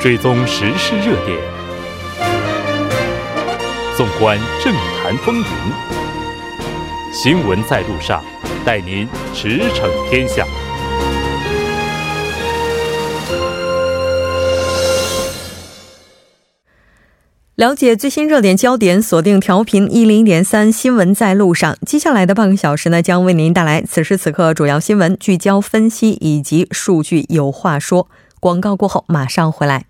追踪时事热点，纵观政坛风云，新闻在路上，带您驰骋天下。了解最新热点焦点，锁定调频一零点三新闻在路上。接下来的半个小时呢，将为您带来此时此刻主要新闻聚焦分析以及数据有话说。广告过后马上回来。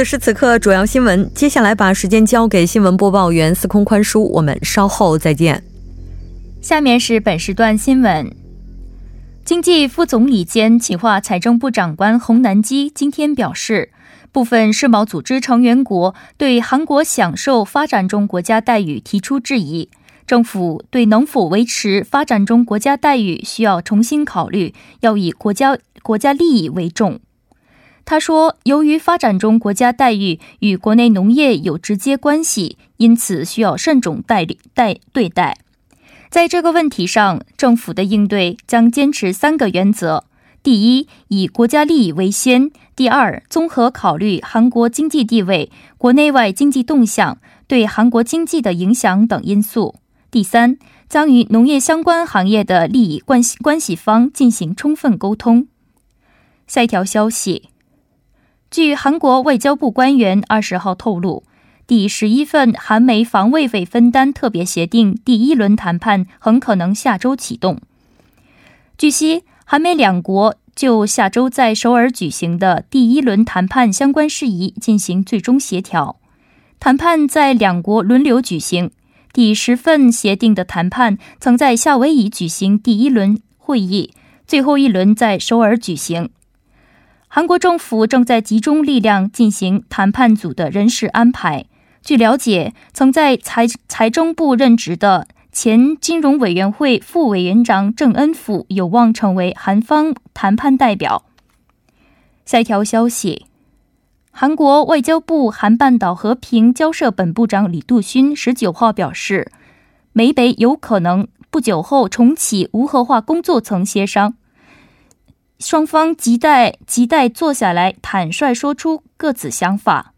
此时此刻，主要新闻。接下来把时间交给新闻播报员司空宽叔，我们稍后再见。下面是本时段新闻。经济副总理兼企划财政部长官洪南基今天表示，部分世贸组织成员国对韩国享受发展中国家待遇提出质疑，政府对能否维持发展中国家待遇需要重新考虑，要以国家国家利益为重。他说，由于发展中国家待遇与国内农业有直接关系，因此需要慎重待待对待。在这个问题上，政府的应对将坚持三个原则：第一，以国家利益为先；第二，综合考虑韩国经济地位、国内外经济动向对韩国经济的影响等因素；第三，将与农业相关行业的利益关系关系方进行充分沟通。下一条消息，据韩国外交部官员二十号透露。第十一份韩美防卫费分担特别协定第一轮谈判很可能下周启动。据悉，韩美两国就下周在首尔举行的第一轮谈判相关事宜进行最终协调。谈判在两国轮流举行。第十份协定的谈判曾在夏威夷举行第一轮会议，最后一轮在首尔举行。韩国政府正在集中力量进行谈判组的人事安排。据了解，曾在财财政部任职的前金融委员会副委员长郑恩富有望成为韩方谈判代表。下一条消息，韩国外交部韩半岛和平交涉本部长李杜勋十九号表示，美北有可能不久后重启无核化工作层协商，双方亟待亟待坐下来坦率说出各自想法。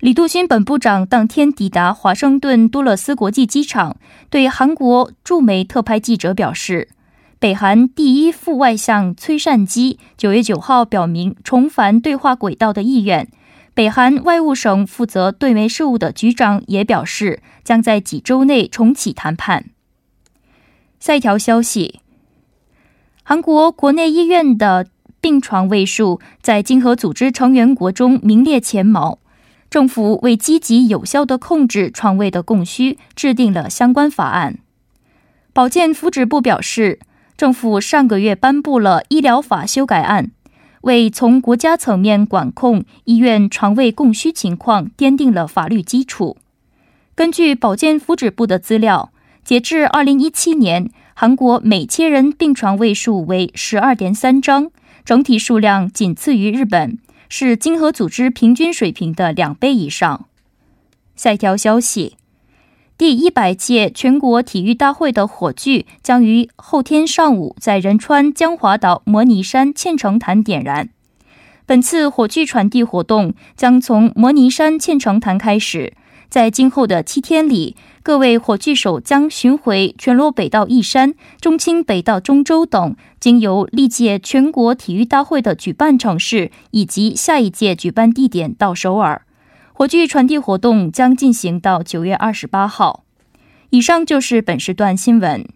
李杜勋本部长当天抵达华盛顿多勒斯国际机场，对韩国驻美特派记者表示，北韩第一副外相崔善基九月九号表明重返对话轨道的意愿。北韩外务省负责对美事务的局长也表示，将在几周内重启谈判。下一条消息，韩国国内医院的病床位数在经合组织成员国中名列前茅。政府为积极有效的控制床位的供需，制定了相关法案。保健福祉部表示，政府上个月颁布了医疗法修改案，为从国家层面管控医院床位供需情况奠定了法律基础。根据保健福祉部的资料，截至二零一七年，韩国每千人病床位数为十二点三张，整体数量仅次于日本。是经合组织平均水平的两倍以上。下一条消息：第一百届全国体育大会的火炬将于后天上午在仁川江华岛模拟山虔诚坛点燃。本次火炬传递活动将从模拟山虔诚坛开始，在今后的七天里。各位火炬手将巡回全罗北道义山、中清北道中州等经由历届全国体育大会的举办城市以及下一届举办地点到首尔。火炬传递活动将进行到九月二十八号。以上就是本时段新闻。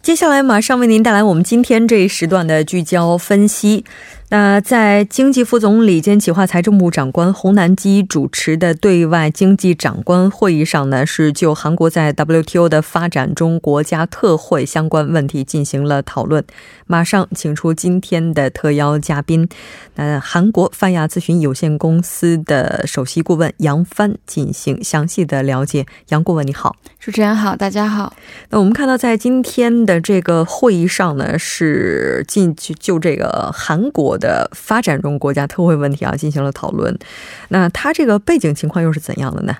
接下来马上为您带来我们今天这一时段的聚焦分析。那在经济副总理兼企划财政部长官洪南基主持的对外经济长官会议上呢，是就韩国在 WTO 的发展中国家特惠相关问题进行了讨论。马上请出今天的特邀嘉宾，那韩国泛亚咨询有限公司的首席顾问杨帆进行详细的了解。杨顾问你好，主持人好，大家好。那我们看到在今天的这个会议上呢，是进就就这个韩国。的发展中国家特惠问题啊，进行了讨论。那它这个背景情况又是怎样的呢？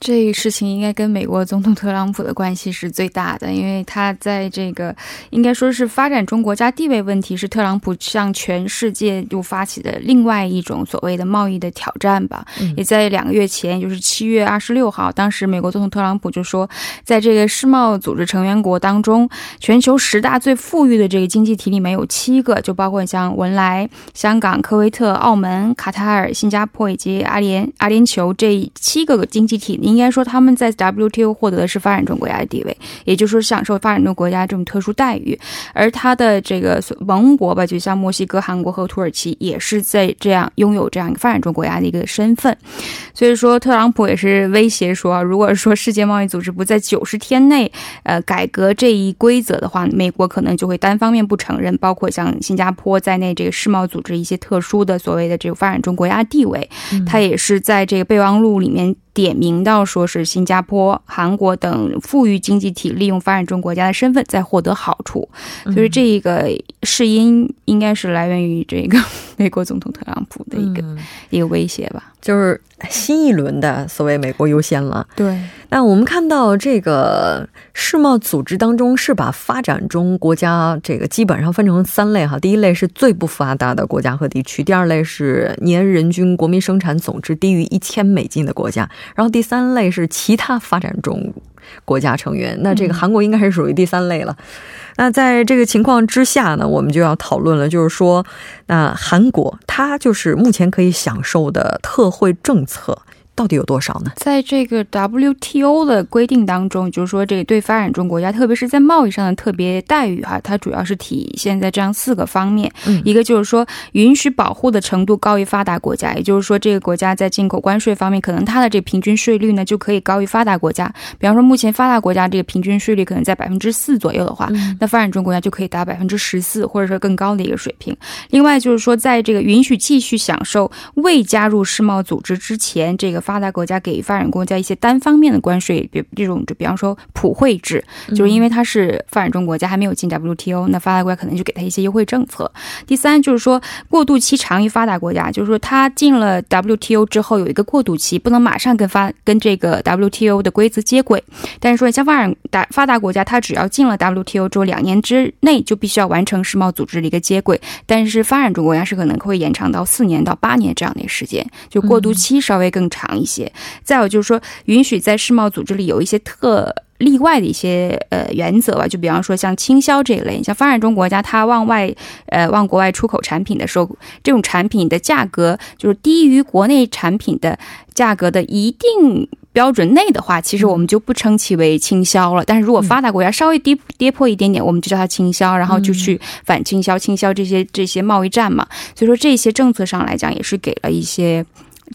这事情应该跟美国总统特朗普的关系是最大的，因为他在这个应该说是发展中国家地位问题，是特朗普向全世界又发起的另外一种所谓的贸易的挑战吧。也在两个月前，就是七月二十六号，当时美国总统特朗普就说，在这个世贸组织成员国当中，全球十大最富裕的这个经济体里面有七个，就包括像文莱、香港、科威特、澳门、卡塔尔、新加坡以及阿联阿联酋这七个经济体。应该说，他们在 WTO 获得的是发展中国家的地位，也就是说，享受发展中国家这种特殊待遇。而他的这个盟国吧，就像墨西哥、韩国和土耳其，也是在这样拥有这样一个发展中国家的一个身份。所以说，特朗普也是威胁说，如果说世界贸易组织不在九十天内呃改革这一规则的话，美国可能就会单方面不承认，包括像新加坡在内这个世贸组织一些特殊的所谓的这个发展中国家地位。他也是在这个备忘录里面。点名到说是新加坡、韩国等富裕经济体利用发展中国家的身份在获得好处，所以这一个试因应该是来源于这个 美国总统特朗普的一个一个威胁吧，就是新一轮的所谓美国优先了。对，那我们看到这个世贸组织当中是把发展中国家这个基本上分成三类哈，第一类是最不发达的国家和地区，第二类是年人均国民生产总值低于一千美金的国家。然后第三类是其他发展中国家成员，那这个韩国应该是属于第三类了。那在这个情况之下呢，我们就要讨论了，就是说，那韩国它就是目前可以享受的特惠政策。到底有多少呢？在这个 WTO 的规定当中，就是说，这个对发展中国家，特别是在贸易上的特别待遇哈，它主要是体现在这样四个方面。嗯，一个就是说，允许保护的程度高于发达国家，也就是说，这个国家在进口关税方面，可能它的这平均税率呢就可以高于发达国家。比方说，目前发达国家这个平均税率可能在百分之四左右的话，那发展中国家就可以达百分之十四，或者说更高的一个水平。另外就是说，在这个允许继续享受未加入世贸组织之前，这个。发达国家给发展国家一些单方面的关税，比这种就比方说普惠制，就是因为它是发展中国家还没有进 WTO，那发达国家可能就给他一些优惠政策。第三就是说过渡期长于发达国家，就是说他进了 WTO 之后有一个过渡期，不能马上跟发跟这个 WTO 的规则接轨。但是说像发展达发达国家，它只要进了 WTO 之后两年之内就必须要完成世贸组织的一个接轨，但是发展中国家是可能会延长到四年到八年这样的时间，就过渡期稍微更长。一些，再有就是说，允许在世贸组织里有一些特例外的一些呃原则吧，就比方说像倾销这一类，像发展中国家，它往外呃往国外出口产品的时候，这种产品的价格就是低于国内产品的价格的一定标准内的话，其实我们就不称其为倾销了。但是如果发达国家稍微跌跌破一点点，我们就叫它倾销，然后就去反倾销、倾销这些这些贸易战嘛。所以说这些政策上来讲，也是给了一些。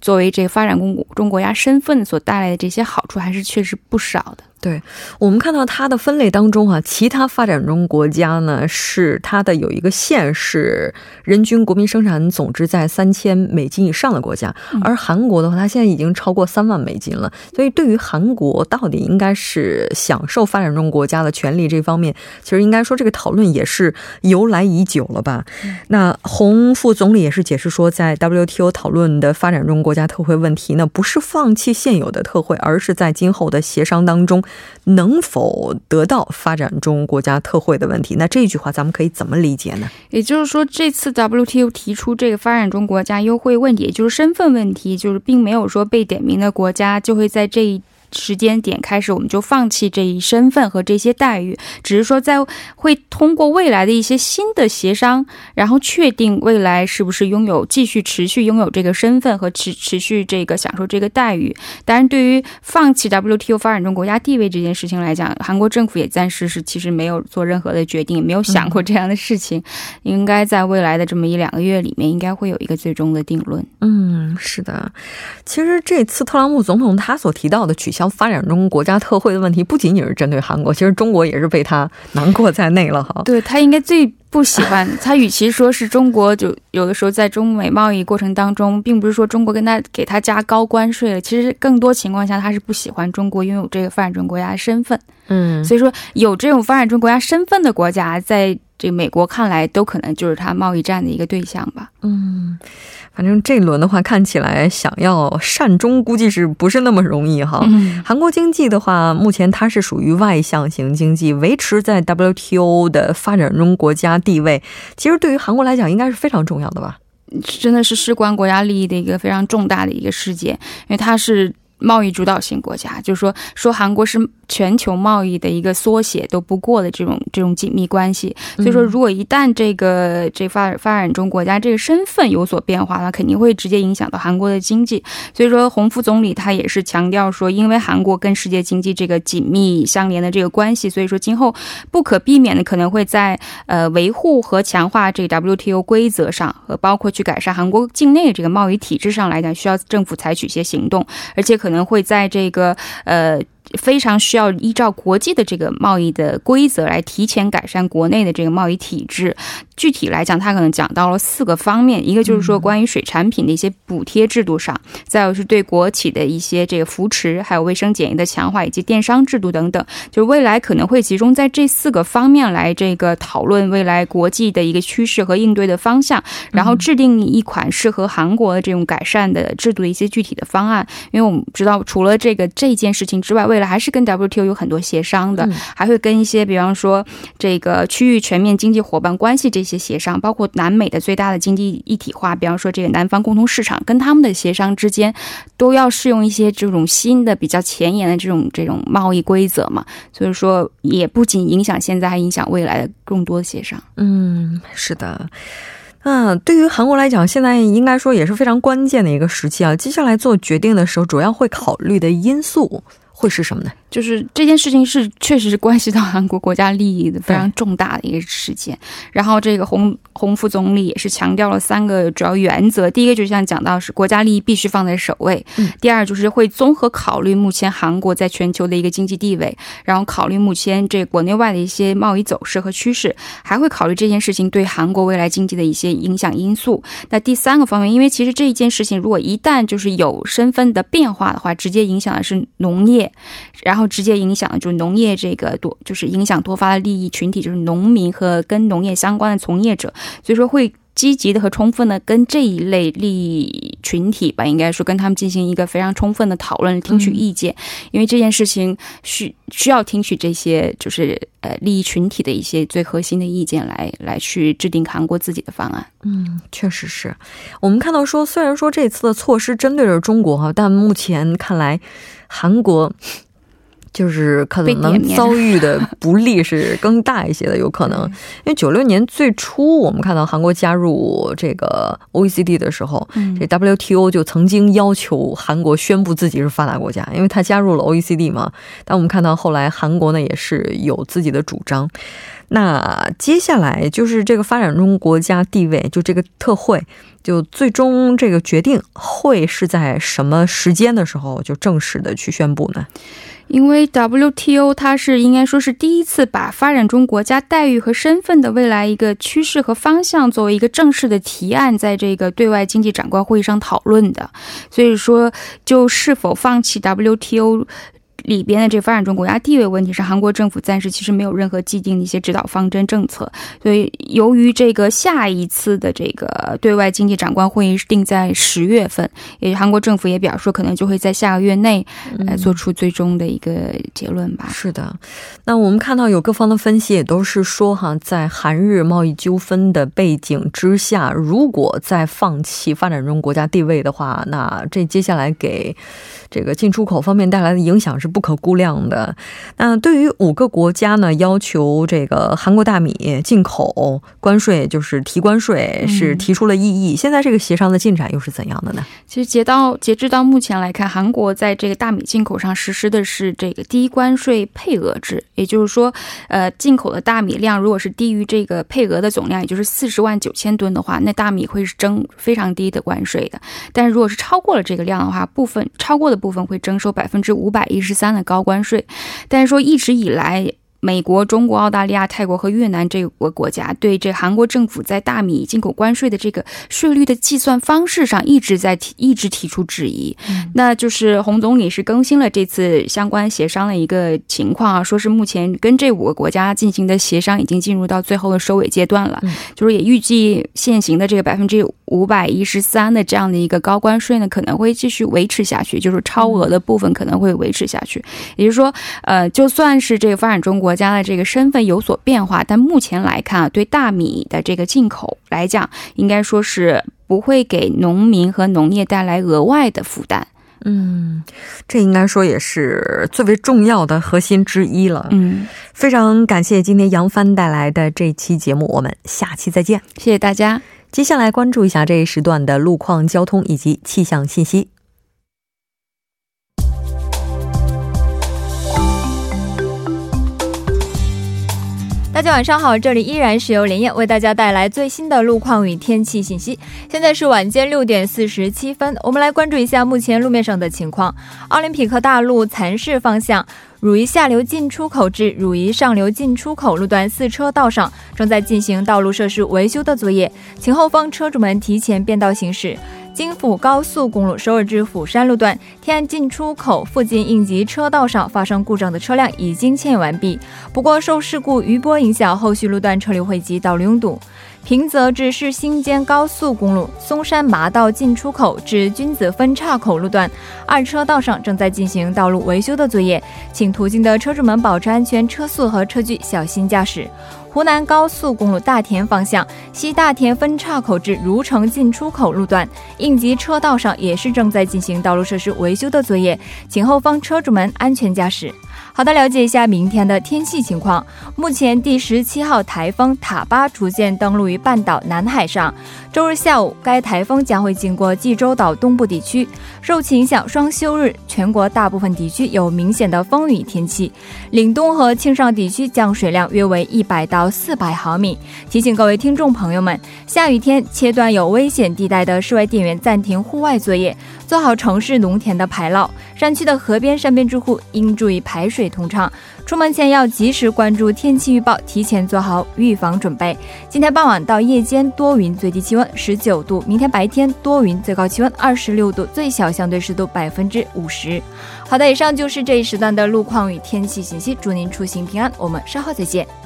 作为这个发展中国家身份所带来的这些好处，还是确实不少的。对我们看到它的分类当中啊，其他发展中国家呢是它的有一个县是人均国民生产总值在三千美金以上的国家，而韩国的话，它现在已经超过三万美金了。所以对于韩国到底应该是享受发展中国家的权利这方面，其实应该说这个讨论也是由来已久了吧？那洪副总理也是解释说，在 WTO 讨论的发展中国家特惠问题呢，不是放弃现有的特惠，而是在今后的协商当中。能否得到发展中国家特惠的问题？那这句话咱们可以怎么理解呢？也就是说，这次 WTO 提出这个发展中国家优惠问题，也就是身份问题，就是并没有说被点名的国家就会在这一。时间点开始，我们就放弃这一身份和这些待遇，只是说在会通过未来的一些新的协商，然后确定未来是不是拥有继续持续拥有这个身份和持持续这个享受这个待遇。当然，对于放弃 WTO 发展中国家地位这件事情来讲，韩国政府也暂时是其实没有做任何的决定，没有想过这样的事情。应该在未来的这么一两个月里面，应该会有一个最终的定论。嗯，是的。其实这次特朗普总统他所提到的取消发展中国家特惠的问题，不仅仅是针对韩国，其实中国也是被他囊括在内了哈。对他应该最不喜欢他，与其说是中国，就有的时候在中美贸易过程当中，并不是说中国跟他给他加高关税了，其实更多情况下他是不喜欢中国拥有这个发展中国家的身份。嗯，所以说有这种发展中国家身份的国家，在这美国看来，都可能就是他贸易战的一个对象吧。嗯。反正这轮的话，看起来想要善终，估计是不是那么容易哈？韩国经济的话，目前它是属于外向型经济，维持在 WTO 的发展中国家地位，其实对于韩国来讲，应该是非常重要的吧？真的是事关国家利益的一个非常重大的一个事件，因为它是贸易主导型国家，就是说说韩国是。全球贸易的一个缩写都不过的这种这种紧密关系，所以说如果一旦这个这发发展中国家这个身份有所变化，那肯定会直接影响到韩国的经济。所以说，洪副总理他也是强调说，因为韩国跟世界经济这个紧密相连的这个关系，所以说今后不可避免的可能会在呃维护和强化这个 WTO 规则上，和包括去改善韩国境内这个贸易体制上来讲，需要政府采取一些行动，而且可能会在这个呃。非常需要依照国际的这个贸易的规则来提前改善国内的这个贸易体制。具体来讲，他可能讲到了四个方面，一个就是说关于水产品的一些补贴制度上，再有是对国企的一些这个扶持，还有卫生检疫的强化以及电商制度等等。就是未来可能会集中在这四个方面来这个讨论未来国际的一个趋势和应对的方向，然后制定一款适合韩国的这种改善的制度的一些具体的方案。因为我们知道，除了这个这件事情之外，未来还是跟 WTO 有很多协商的，还会跟一些比方说这个区域全面经济伙伴关系这。些协商，包括南美的最大的经济一体化，比方说这个南方共同市场，跟他们的协商之间，都要适用一些这种新的、比较前沿的这种这种贸易规则嘛。所以说，也不仅影响现在，还影响未来的更多的协商。嗯，是的。嗯对于韩国来讲，现在应该说也是非常关键的一个时期啊。接下来做决定的时候，主要会考虑的因素会是什么呢？就是这件事情是确实是关系到韩国国家利益的非常重大的一个事件。然后这个洪洪副总理也是强调了三个主要原则：第一个就像讲到是国家利益必须放在首位；第二就是会综合考虑目前韩国在全球的一个经济地位，然后考虑目前这国内外的一些贸易走势和趋势，还会考虑这件事情对韩国未来经济的一些影响因素。那第三个方面，因为其实这一件事情如果一旦就是有身份的变化的话，直接影响的是农业，然后。直接影响的就是农业这个多，就是影响多发的利益群体，就是农民和跟农业相关的从业者，所以说会积极的和充分的跟这一类利益群体吧，应该说跟他们进行一个非常充分的讨论，听取意见，因为这件事情需需要听取这些就是呃利益群体的一些最核心的意见来来去制定韩国自己的方案。嗯，确实是我们看到说，虽然说这次的措施针对着中国哈，但目前看来韩国。就是可能遭遇的不利是更大一些的，有可能，因为九六年最初我们看到韩国加入这个 OECD 的时候，这 WTO 就曾经要求韩国宣布自己是发达国家，因为他加入了 OECD 嘛。但我们看到后来韩国呢也是有自己的主张。那接下来就是这个发展中国家地位，就这个特惠，就最终这个决定会是在什么时间的时候就正式的去宣布呢？因为 WTO 它是应该说是第一次把发展中国家待遇和身份的未来一个趋势和方向作为一个正式的提案，在这个对外经济长官会议上讨论的。所以说，就是否放弃 WTO 里边的这发展中国家地位问题是，韩国政府暂时其实没有任何既定的一些指导方针政策。所以，由于这个下一次的这个对外经济长官会议是定在十月份，也韩国政府也表示可能就会在下个月内来做出最终的一个结论吧。是的，那我们看到有各方的分析也都是说哈，在韩日贸易纠纷的背景之下，如果再放弃发展中国家地位的话，那这接下来给。这个进出口方面带来的影响是不可估量的。那对于五个国家呢，要求这个韩国大米进口关税就是提关税，是提出了异议。现在这个协商的进展又是怎样的呢？其实截到截至到目前来看，韩国在这个大米进口上实施的是这个低关税配额制，也就是说，呃，进口的大米量如果是低于这个配额的总量，也就是四十万九千吨的话，那大米会是征非常低的关税的。但是如果是超过了这个量的话，部分超过的。部分会征收百分之五百一十三的高关税，但是说一直以来。美国、中国、澳大利亚、泰国和越南这个国家对这韩国政府在大米进口关税的这个税率的计算方式上一直在提，一直提出质疑。那就是洪总理是更新了这次相关协商的一个情况啊，说是目前跟这五个国家进行的协商已经进入到最后的收尾阶段了，就是也预计现行的这个百分之五百一十三的这样的一个高关税呢，可能会继续维持下去，就是超额的部分可能会维持下去。也就是说，呃，就算是这个发展中国。家的这个身份有所变化，但目前来看啊，对大米的这个进口来讲，应该说是不会给农民和农业带来额外的负担。嗯，这应该说也是最为重要的核心之一了。嗯，非常感谢今天杨帆带来的这期节目，我们下期再见。谢谢大家。接下来关注一下这一时段的路况、交通以及气象信息。大家晚上好，这里依然是由连夜为大家带来最新的路况与天气信息。现在是晚间六点四十七分，我们来关注一下目前路面上的情况。奥林匹克大路蚕市方向汝矣下流进出口至汝矣上流进出口路段四车道上正在进行道路设施维修的作业，请后方车主们提前变道行驶。京釜高速公路首尔至釜山路段天安进出口附近应急车道上发生故障的车辆已经牵引完毕，不过受事故余波影响，后续路段车流汇集，道路拥堵。平泽至市新间高速公路松山麻道进出口至君子分岔口路段二车道上正在进行道路维修的作业，请途经的车主们保持安全车速和车距，小心驾驶。湖南高速公路大田方向西大田分岔口至如城进出口路段应急车道上也是正在进行道路设施维修的作业，请后方车主们安全驾驶。好的，了解一下明天的天气情况。目前第十七号台风塔巴逐渐登陆于半岛南海上。周日下午，该台风将会经过济州岛东部地区。受其影响，双休日全国大部分地区有明显的风雨天气。岭东和庆尚地区降水量约为一百到四百毫米。提醒各位听众朋友们，下雨天切断有危险地带的室外电源，暂停户外作业，做好城市农田的排涝。山区的河边、山边住户应注意排水。通畅，出门前要及时关注天气预报，提前做好预防准备。今天傍晚到夜间多云，最低气温十九度；明天白天多云，最高气温二十六度，最小相对湿度百分之五十。好的，以上就是这一时段的路况与天气信息，祝您出行平安。我们稍后再见。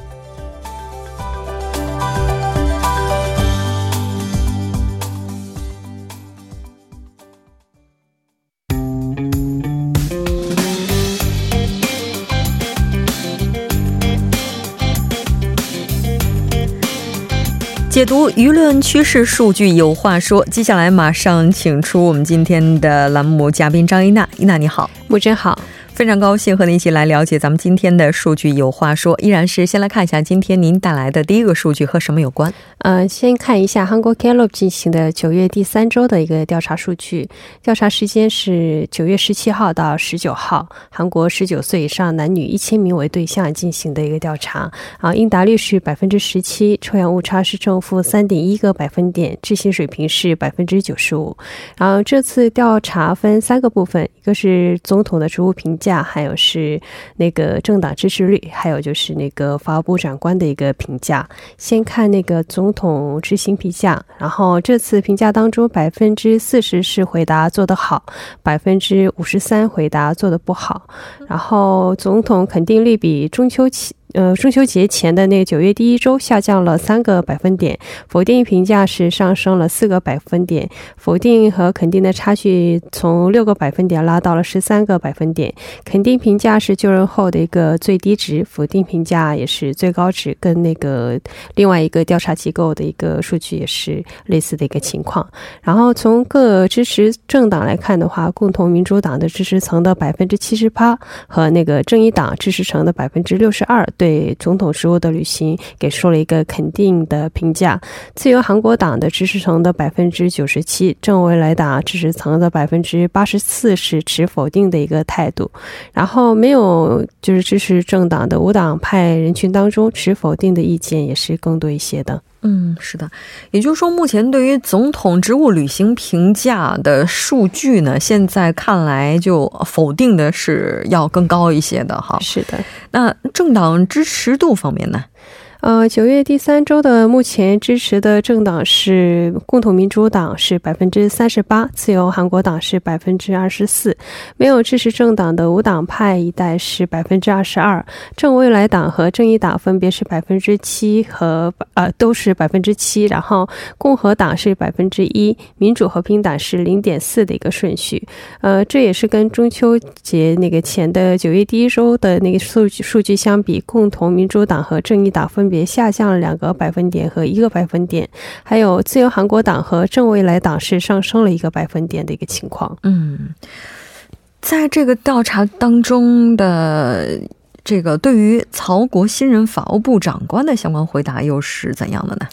解读舆论趋势数据，有话说。接下来马上请出我们今天的栏目嘉宾张一娜，一娜你好，木真好。非常高兴和您一起来了解咱们今天的数据。有话说，依然是先来看一下今天您带来的第一个数据和什么有关？呃，先看一下韩国 Gallup 进行的九月第三周的一个调查数据。调查时间是九月十七号到十九号，韩国十九岁以上男女一千名为对象进行的一个调查。啊，应答率是百分之十七，抽样误差是正负三点一个百分点，置信水平是百分之九十五。然后这次调查分三个部分，一个是总统的职务评价。价，还有是那个政党支持率，还有就是那个法务部长官的一个评价。先看那个总统执行评价，然后这次评价当中，百分之四十是回答做得好，百分之五十三回答做得不好，然后总统肯定率比中秋期。呃，中秋节前的那个九月第一周下降了三个百分点，否定评价是上升了四个百分点，否定和肯定的差距从六个百分点拉到了十三个百分点。肯定评价是就任后的一个最低值，否定评价也是最高值，跟那个另外一个调查机构的一个数据也是类似的一个情况。然后从各支持政党来看的话，共同民主党的支持层的百分之七十八和那个正义党支持层的百分之六十二。对总统职务的履行给出了一个肯定的评价。自由韩国党的支持层的百分之九十七，正未来党支持层的百分之八十四是持否定的一个态度。然后没有就是支持政党的无党派人群当中，持否定的意见也是更多一些的。嗯，是的，也就是说，目前对于总统职务履行评价的数据呢，现在看来就否定的是要更高一些的哈。是的，那政党支持度方面呢？呃，九月第三周的目前支持的政党是共同民主党，是百分之三十八；自由韩国党是百分之二十四；没有支持政党的无党派一代是百分之二十二；正未来党和正义党分别是百分之七和呃都是百分之七，然后共和党是百分之一，民主和平党是零点四的一个顺序。呃，这也是跟中秋节那个前的九月第一周的那个数据数据相比，共同民主党和正义党分。别下降了两个百分点和一个百分点，还有自由韩国党和正未来党是上升了一个百分点的一个情况。嗯，在这个调查当中的这个对于曹国新任法务部长官的相关回答又是怎样的呢？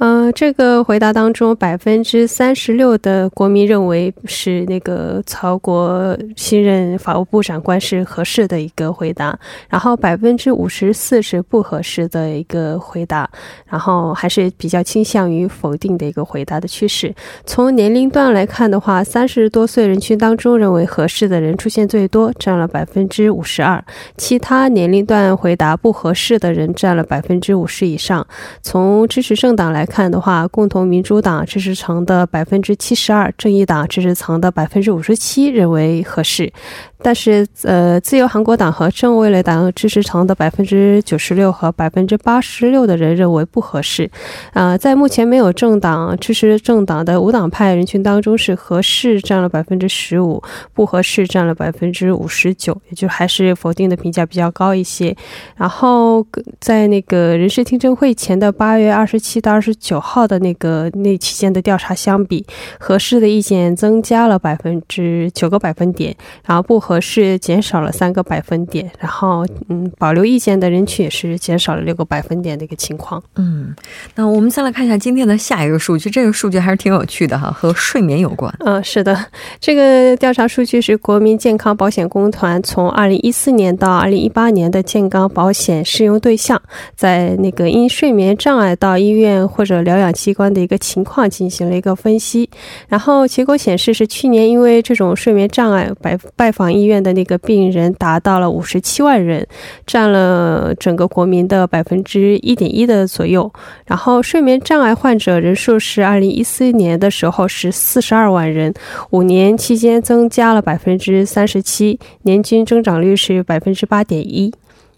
嗯，这个回答当中，百分之三十六的国民认为是那个曹国新任法务部长官是合适的一个回答，然后百分之五十四是不合适的一个回答，然后还是比较倾向于否定的一个回答的趋势。从年龄段来看的话，三十多岁人群当中认为合适的人出现最多，占了百分之五十二，其他年龄段回答不合适的人占了百分之五十以上。从支持政党来。看的话，共同民主党支持层的百分之七十二，正义党支持层的百分之五十七认为合适。但是，呃，自由韩国党和正未来党支持层的百分之九十六和百分之八十六的人认为不合适。啊，在目前没有政党支持政党的无党派人群当中，是合适占了百分之十五，不合适占了百分之五十九，也就还是否定的评价比较高一些。然后，在那个人事听证会前的八月二十七到二十九号的那个那期间的调查相比，合适的意见增加了百分之九个百分点，然后不。合适减少了三个百分点，然后嗯，保留意见的人群也是减少了六个百分点的一个情况。嗯，那我们再来看一下今天的下一个数据，这个数据还是挺有趣的哈，和睡眠有关。嗯，是的，这个调查数据是国民健康保险公团从二零一四年到二零一八年的健康保险适用对象，在那个因睡眠障碍到医院或者疗养机关的一个情况进行了一个分析，然后结果显示是去年因为这种睡眠障碍拜拜访。医院的那个病人达到了五十七万人，占了整个国民的百分之一点一的左右。然后睡眠障碍患者人数是二零一四年的时候是四十二万人，五年期间增加了百分之三十七，年均增长率是百分之八点一。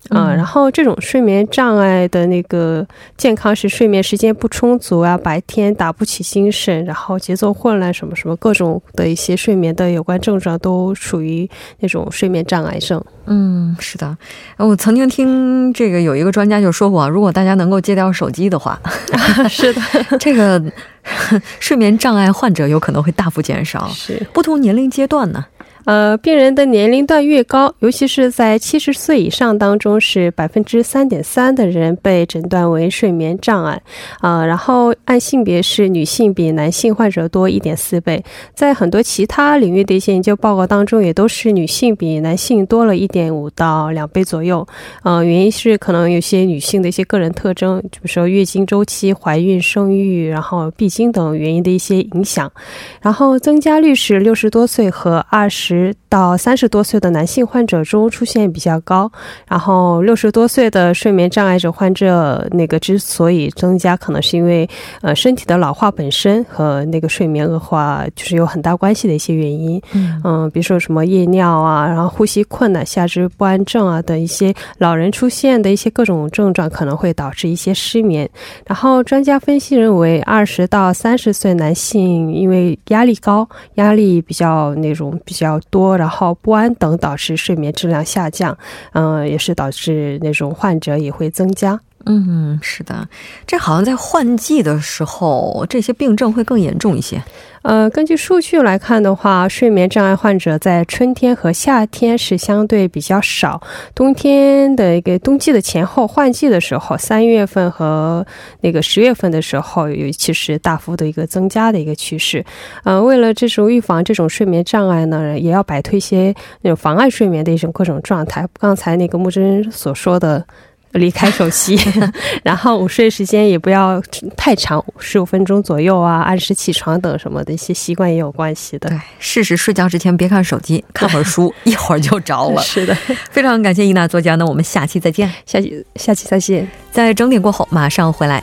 嗯，然后这种睡眠障碍的那个健康是睡眠时间不充足啊，白天打不起精神，然后节奏混乱，什么什么各种的一些睡眠的有关症状都属于那种睡眠障碍症。嗯，是的，我曾经听这个有一个专家就说过，如果大家能够戒掉手机的话，是的，这个 睡眠障碍患者有可能会大幅减少。是不同年龄阶段呢？呃，病人的年龄段越高，尤其是在七十岁以上当中，是百分之三点三的人被诊断为睡眠障碍，啊，然后按性别是女性比男性患者多一点四倍，在很多其他领域的一些研究报告当中，也都是女性比男性多了一点五到两倍左右，呃，原因是可能有些女性的一些个人特征，比如说月经周期、怀孕、生育，然后闭经等原因的一些影响，然后增加率是六十多岁和二十。十到三十多岁的男性患者中出现比较高。然后六十多岁的睡眠障碍者患者，那个之所以增加，可能是因为呃身体的老化本身和那个睡眠恶化就是有很大关系的一些原因。嗯，比如说什么夜尿啊，然后呼吸困难、下肢不安症啊等一些老人出现的一些各种症状，可能会导致一些失眠。然后专家分析认为，二十到三十岁男性因为压力高、压力比较那种比较多，然后不安等，导致睡眠质量下降。嗯，也是导致那种患者也会增加。嗯，是的，这好像在换季的时候，这些病症会更严重一些。呃，根据数据来看的话，睡眠障碍患者在春天和夏天是相对比较少，冬天的一个冬季的前后换季的时候，三月份和那个十月份的时候，尤其是大幅的一个增加的一个趋势。呃，为了这种预防这种睡眠障碍呢，也要摆脱一些那种妨碍睡眠的一种各种状态。刚才那个木真所说的。离开手机，然后午睡时间也不要太长，十五分钟左右啊，按时起床等什么的一些习惯也有关系的。对，试试睡觉之前别看手机，看会儿书，一会儿就着了。是的，非常感谢伊娜作家，那我们下期再见。下期下期再见，在整点过后马上回来。